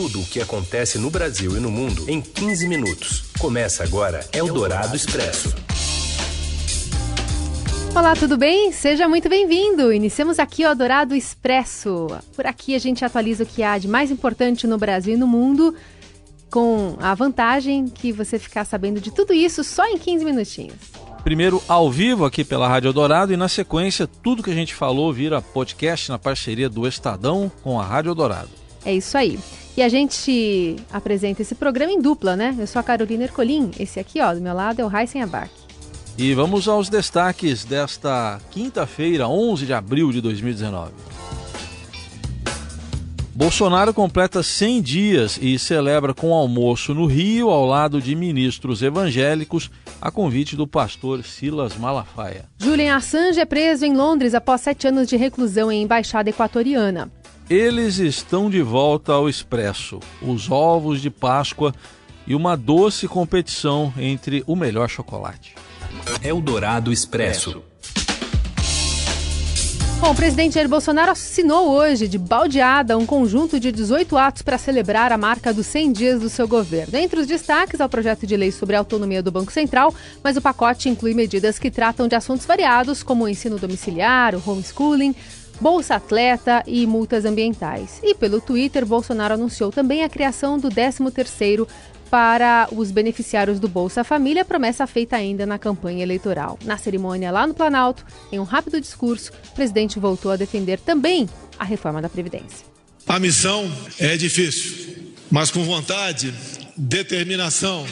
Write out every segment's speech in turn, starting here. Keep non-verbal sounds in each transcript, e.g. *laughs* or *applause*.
tudo o que acontece no Brasil e no mundo em 15 minutos. Começa agora Eldorado Expresso. Olá, tudo bem? Seja muito bem-vindo. Iniciamos aqui o Eldorado Expresso. Por aqui a gente atualiza o que há de mais importante no Brasil e no mundo, com a vantagem que você ficar sabendo de tudo isso só em 15 minutinhos. Primeiro ao vivo aqui pela Rádio Eldorado e na sequência tudo que a gente falou vira podcast na parceria do Estadão com a Rádio Eldorado. É isso aí. E a gente apresenta esse programa em dupla, né? Eu sou a Carolina Ercolim, esse aqui, ó, do meu lado é o Heisen Abac. E vamos aos destaques desta quinta-feira, 11 de abril de 2019. Bolsonaro completa 100 dias e celebra com almoço no Rio, ao lado de ministros evangélicos, a convite do pastor Silas Malafaia. Julian Assange é preso em Londres após sete anos de reclusão em embaixada equatoriana. Eles estão de volta ao Expresso, os ovos de Páscoa e uma doce competição entre o melhor chocolate. Eldorado Expresso. Bom, o presidente Jair Bolsonaro assinou hoje, de baldeada, um conjunto de 18 atos para celebrar a marca dos 100 dias do seu governo. Entre os destaques, há o projeto de lei sobre a autonomia do Banco Central, mas o pacote inclui medidas que tratam de assuntos variados, como o ensino domiciliar, o homeschooling, Bolsa Atleta e multas ambientais. E pelo Twitter, Bolsonaro anunciou também a criação do 13º para os beneficiários do Bolsa Família, promessa feita ainda na campanha eleitoral. Na cerimônia lá no Planalto, em um rápido discurso, o presidente voltou a defender também a reforma da Previdência. A missão é difícil, mas com vontade, determinação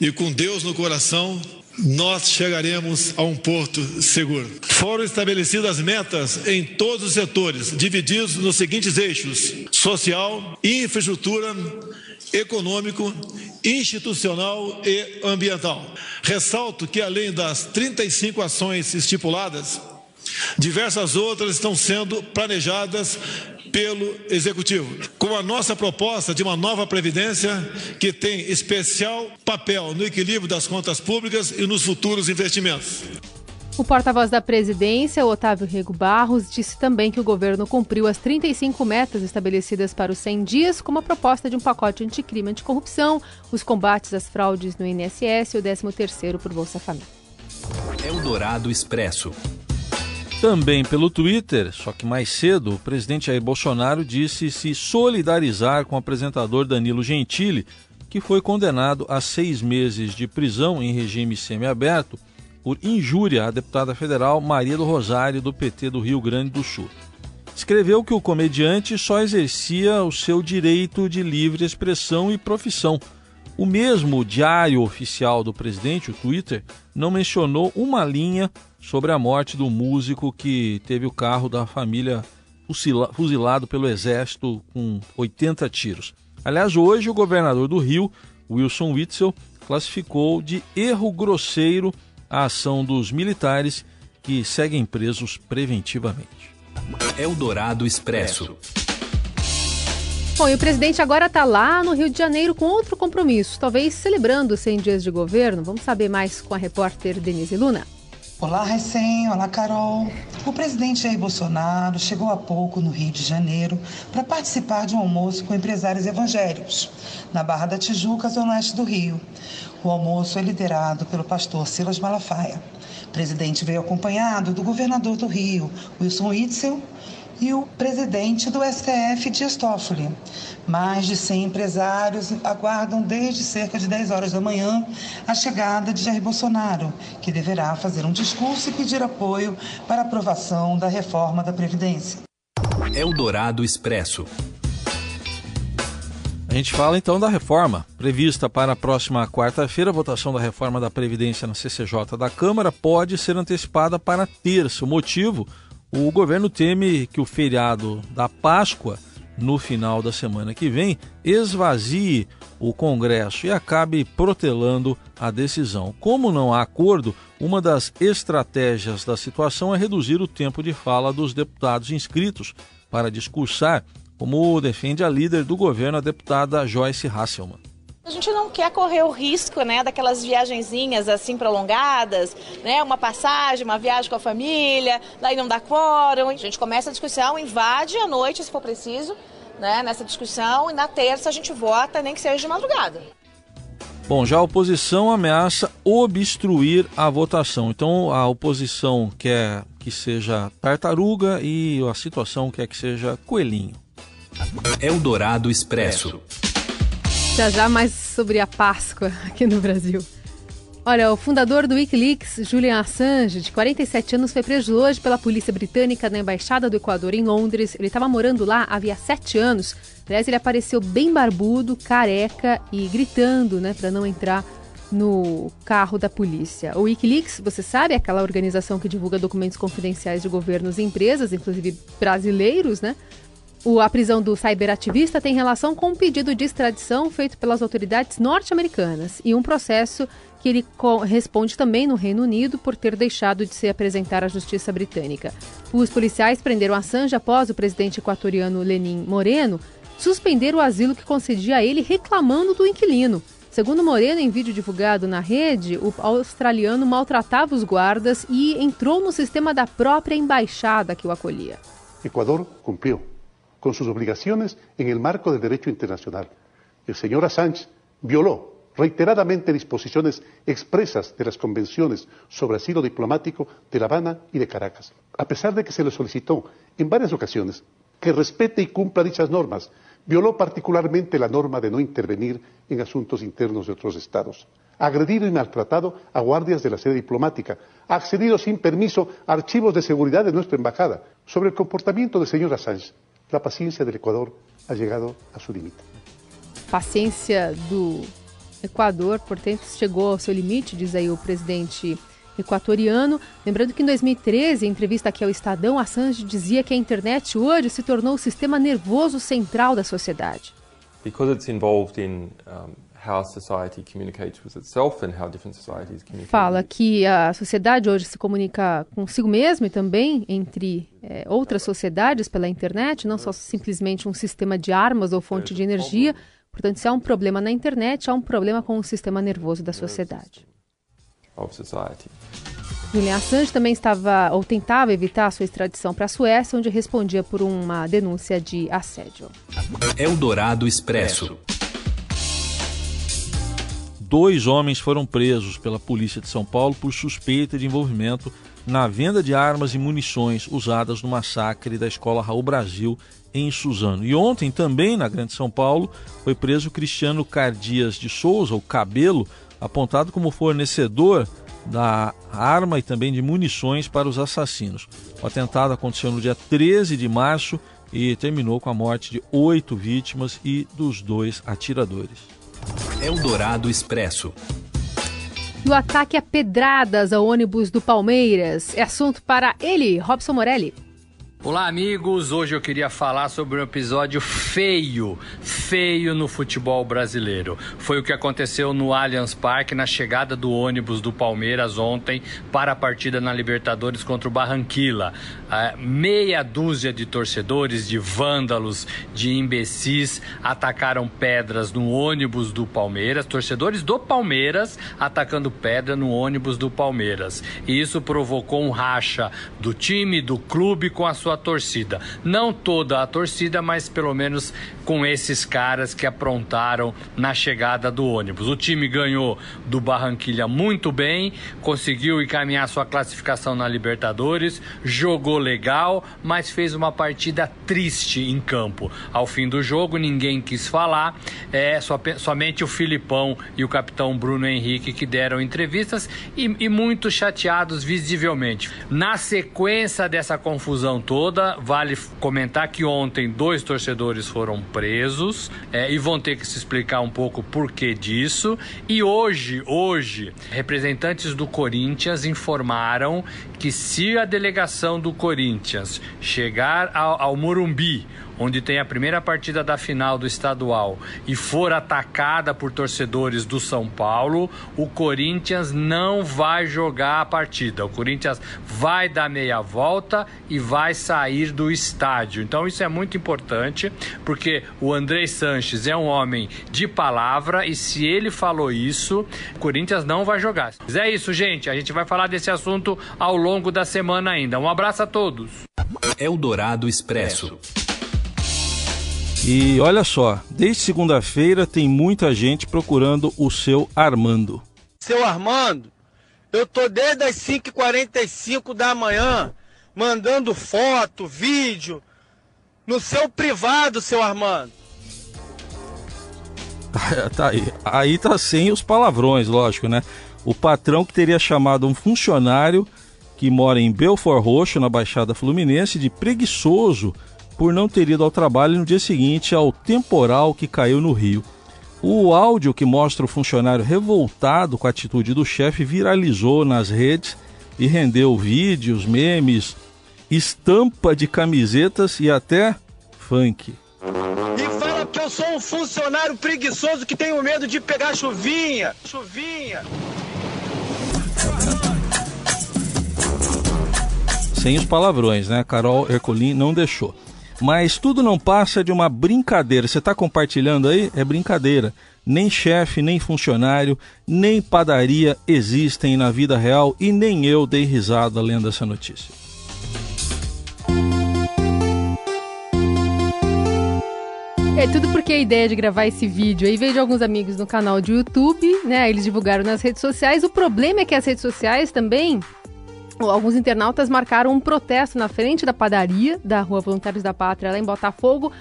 e com Deus no coração, nós chegaremos a um porto seguro. Foram estabelecidas metas em todos os setores, divididos nos seguintes eixos: social, infraestrutura, econômico, institucional e ambiental. Ressalto que, além das 35 ações estipuladas, diversas outras estão sendo planejadas pelo Executivo, com a nossa proposta de uma nova Previdência que tem especial papel no equilíbrio das contas públicas e nos futuros investimentos. O porta-voz da presidência, Otávio Rego Barros, disse também que o governo cumpriu as 35 metas estabelecidas para os 100 dias, como a proposta de um pacote anticrime anticorrupção, os combates às fraudes no INSS e o 13º por Bolsa Família. Eldorado Expresso. Também pelo Twitter, só que mais cedo, o presidente Jair Bolsonaro disse se solidarizar com o apresentador Danilo Gentili, que foi condenado a seis meses de prisão em regime semiaberto por injúria à deputada federal Maria do Rosário, do PT do Rio Grande do Sul. Escreveu que o comediante só exercia o seu direito de livre expressão e profissão. O mesmo diário oficial do presidente, o Twitter, não mencionou uma linha sobre a morte do músico que teve o carro da família fuzilado pelo exército com 80 tiros. Aliás, hoje o governador do Rio, Wilson Witzel, classificou de erro grosseiro a ação dos militares que seguem presos preventivamente. Eldorado Expresso. Bom, e o presidente agora está lá no Rio de Janeiro com outro compromisso, talvez celebrando os 100 dias de governo. Vamos saber mais com a repórter Denise Luna. Olá, Recém, olá, Carol. O presidente Jair Bolsonaro chegou há pouco no Rio de Janeiro para participar de um almoço com empresários evangélicos, na Barra da Tijuca, zona oeste do Rio. O almoço é liderado pelo pastor Silas Malafaia. O presidente veio acompanhado do governador do Rio, Wilson Witzel, e o presidente do STF, Dias Toffoli. Mais de 100 empresários aguardam desde cerca de 10 horas da manhã a chegada de Jair Bolsonaro, que deverá fazer um discurso e pedir apoio para aprovação da reforma da Previdência. Eldorado Expresso. A gente fala então da reforma prevista para a próxima quarta-feira. A votação da reforma da Previdência na CCJ da Câmara pode ser antecipada para terça. O motivo o governo teme que o feriado da Páscoa, no final da semana que vem, esvazie o Congresso e acabe protelando a decisão. Como não há acordo, uma das estratégias da situação é reduzir o tempo de fala dos deputados inscritos para discursar, como defende a líder do governo, a deputada Joyce Hasselmann. A gente não quer correr o risco, né, daquelas viagenzinhas assim prolongadas, né, uma passagem, uma viagem com a família, daí não dá quórum. A gente começa a discussão, invade à noite, se for preciso, né, nessa discussão e na terça a gente vota, nem que seja de madrugada. Bom, já a oposição ameaça obstruir a votação. Então a oposição quer que seja tartaruga e a situação quer que seja coelhinho. Eldorado Expresso. Já já mais sobre a Páscoa aqui no Brasil. Olha, o fundador do Wikileaks, Julian Assange, de 47 anos, foi preso hoje pela polícia britânica na Embaixada do Equador em Londres. Ele estava morando lá havia sete anos. Aliás, ele apareceu bem barbudo, careca e gritando, né, para não entrar no carro da polícia. O Wikileaks, você sabe, é aquela organização que divulga documentos confidenciais de governos e empresas, inclusive brasileiros, né? O, a prisão do cyberativista tem relação com um pedido de extradição feito pelas autoridades norte-americanas e um processo que ele responde também no Reino Unido por ter deixado de se apresentar à justiça britânica. Os policiais prenderam Assange após o presidente equatoriano Lenin Moreno suspender o asilo que concedia a ele reclamando do inquilino. Segundo Moreno, em vídeo divulgado na rede, o australiano maltratava os guardas e entrou no sistema da própria embaixada que o acolhia. Equador cumpriu com suas obrigações em el marco del derecho internacional. El señor Assange violó reiteradamente disposiciones expresas de las convenciones sobre asilo diplomático de La Habana y de Caracas, a pesar de que se le solicitó en varias ocasiones que respete y cumpla dichas normas, violó particularmente la norma de no intervenir en asuntos internos de otros estados, agredido y maltratado a guardias de la sede diplomática, accedido sin permiso a archivos de seguridad de nuestra embajada. Sobre el comportamiento del señor Assange, la paciencia del Ecuador ha llegado a su límite. Paciencia do Equador, portanto, chegou ao seu limite, diz aí o presidente equatoriano. Lembrando que em 2013, em entrevista aqui ao Estadão, Assange dizia que a internet hoje se tornou o sistema nervoso central da sociedade. Because it's involved in um, how society communicates with itself and how different societies communicate. Fala que a sociedade hoje se comunica consigo mesma e também entre é, outras sociedades pela internet, não só simplesmente um sistema de armas ou fonte de energia. Portanto, se há um problema na internet, há um problema com o sistema nervoso da sociedade. Julian Assange também estava ou tentava evitar sua extradição para a Suécia, onde respondia por uma denúncia de assédio. Eldorado Expresso. Dois homens foram presos pela polícia de São Paulo por suspeita de envolvimento na venda de armas e munições usadas no massacre da escola Raul Brasil em Suzano. E ontem, também na Grande São Paulo, foi preso Cristiano Cardias de Souza, o Cabelo, apontado como fornecedor da arma e também de munições para os assassinos. O atentado aconteceu no dia 13 de março e terminou com a morte de oito vítimas e dos dois atiradores. Eldorado Expresso. E o ataque a pedradas ao ônibus do Palmeiras é assunto para ele, Robson Morelli. Olá, amigos. Hoje eu queria falar sobre um episódio feio, feio no futebol brasileiro. Foi o que aconteceu no Allianz Parque na chegada do ônibus do Palmeiras ontem para a partida na Libertadores contra o Barranquilla. Meia dúzia de torcedores, de vândalos, de imbecis atacaram pedras no ônibus do Palmeiras, torcedores do Palmeiras atacando pedra no ônibus do Palmeiras. E isso provocou um racha do time, do clube com a sua sua torcida. Não toda a torcida, mas pelo menos com esses caras que aprontaram na chegada do ônibus. O time ganhou do Barranquilha muito bem, conseguiu encaminhar sua classificação na Libertadores, jogou legal, mas fez uma partida triste em campo. Ao fim do jogo, ninguém quis falar, é somente o Filipão e o capitão Bruno Henrique que deram entrevistas e, e muito chateados visivelmente. Na sequência dessa confusão toda, toda. Vale comentar que ontem dois torcedores foram presos é, e vão ter que se explicar um pouco por que disso. E hoje, hoje, representantes do Corinthians informaram que se a delegação do Corinthians chegar ao, ao Morumbi onde tem a primeira partida da final do estadual e for atacada por torcedores do São Paulo, o Corinthians não vai jogar a partida. O Corinthians vai dar meia volta e vai sair do estádio. Então isso é muito importante, porque o André Sanches é um homem de palavra e se ele falou isso, o Corinthians não vai jogar. Mas é isso, gente. A gente vai falar desse assunto ao longo da semana ainda. Um abraço a todos. Eldorado Expresso. E olha só, desde segunda-feira tem muita gente procurando o seu Armando. Seu Armando, eu tô desde as 5h45 da manhã mandando foto, vídeo no seu privado, seu Armando. *laughs* tá aí. Aí tá sem os palavrões, lógico, né? O patrão que teria chamado um funcionário que mora em Belfort Roxo, na Baixada Fluminense, de preguiçoso por não ter ido ao trabalho no dia seguinte ao temporal que caiu no Rio. O áudio que mostra o funcionário revoltado com a atitude do chefe viralizou nas redes e rendeu vídeos, memes, estampa de camisetas e até funk. E fala que eu sou um funcionário preguiçoso que tenho medo de pegar chuvinha. Chuvinha. Sem os palavrões, né? Carol Ercolim não deixou. Mas tudo não passa de uma brincadeira. Você está compartilhando aí? É brincadeira. Nem chefe, nem funcionário, nem padaria existem na vida real e nem eu dei risada lendo essa notícia. É tudo porque a ideia de gravar esse vídeo aí veio de alguns amigos no canal de YouTube, né? Eles divulgaram nas redes sociais. O problema é que as redes sociais também Alguns internautas marcaram um protesto na frente da padaria da Rua Voluntários da Pátria, lá em Botafogo,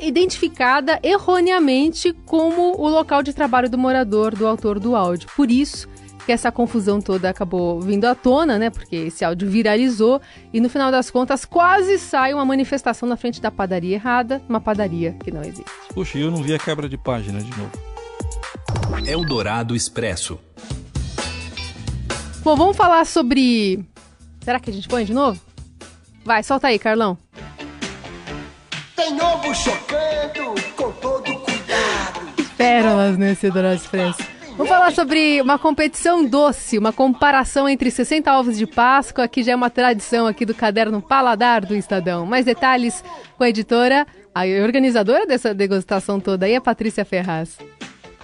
identificada erroneamente como o local de trabalho do morador, do autor do áudio. Por isso que essa confusão toda acabou vindo à tona, né? Porque esse áudio viralizou e no final das contas quase sai uma manifestação na frente da padaria errada, uma padaria que não existe. Puxa, eu não vi a quebra de página de novo. Eldorado Expresso. Bom, vamos falar sobre Será que a gente põe de novo? Vai, solta aí, Carlão. Tem ovo chocando com todo cuidado. Pérolas nesse Dourado Expresso. Vamos falar sobre uma competição doce, uma comparação entre 60 ovos de Páscoa, que já é uma tradição aqui do caderno Paladar do Estadão. Mais detalhes com a editora, a organizadora dessa degustação toda aí, a Patrícia Ferraz.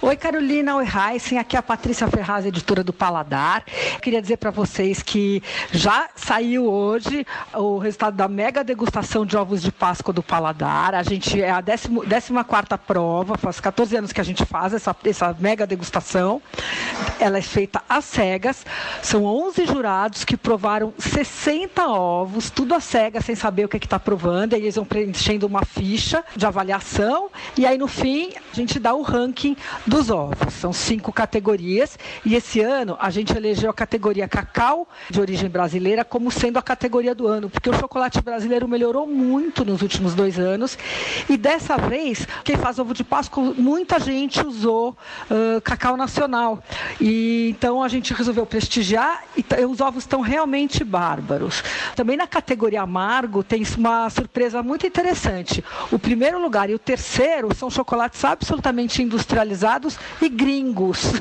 Oi, Carolina. Oi, Heisen. Aqui é a Patrícia Ferraz, editora do Paladar. Queria dizer para vocês que já saiu hoje o resultado da mega degustação de ovos de Páscoa do Paladar. A gente é a 14 prova, faz 14 anos que a gente faz essa, essa mega degustação. Ela é feita às cegas. São 11 jurados que provaram 60 ovos, tudo às cegas, sem saber o que é está provando. Eles vão preenchendo uma ficha de avaliação e aí no fim a gente dá o ranking dos ovos. São cinco categorias e esse ano a gente elegeu a categoria cacau de origem brasileira como sendo a categoria do ano, porque o chocolate brasileiro melhorou muito nos últimos dois anos e dessa vez quem faz ovo de Páscoa muita gente usou uh, cacau nacional e então a gente resolveu prestigiar e os ovos estão realmente bárbaros. Também na categoria amargo tem uma surpresa muito interessante. O primeiro lugar e o terceiro são chocolates absolutamente industrializados e gringos. *laughs*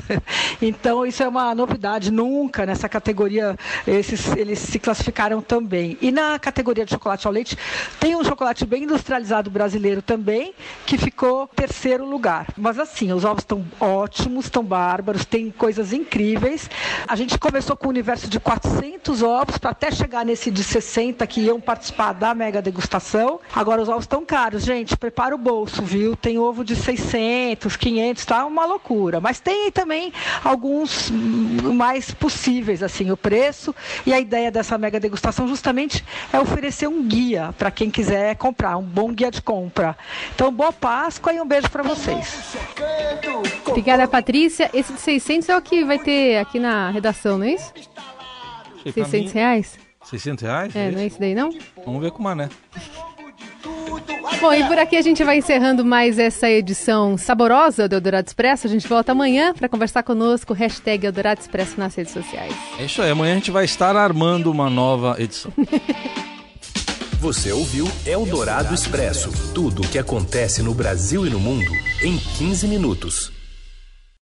Então, isso é uma novidade. Nunca nessa categoria esses, eles se classificaram também. E na categoria de chocolate ao leite, tem um chocolate bem industrializado brasileiro também, que ficou terceiro lugar. Mas assim, os ovos estão ótimos, estão bárbaros, tem coisas incríveis. A gente começou com um universo de 400 ovos para até chegar nesse de 60 que iam participar da mega degustação. Agora os ovos estão caros, gente. Prepara o bolso, viu? Tem ovo de 600, 500, tá? uma loucura. Mas tem também alguns mais possíveis, assim, o preço. E a ideia dessa mega degustação justamente é oferecer um guia para quem quiser comprar, um bom guia de compra. Então, boa Páscoa e um beijo para vocês. Obrigada, Patrícia. Esse de 600 é o que vai ter aqui na redação, não é isso? 600 reais? 600 reais? É, não é isso daí não? Vamos ver com o Mané. Bom, e por aqui a gente vai encerrando mais essa edição saborosa do Eldorado Expresso. A gente volta amanhã para conversar conosco, hashtag Eldorado Expresso nas redes sociais. É isso aí, amanhã a gente vai estar armando uma nova edição. *laughs* Você ouviu Eldorado Expresso tudo o que acontece no Brasil e no mundo em 15 minutos.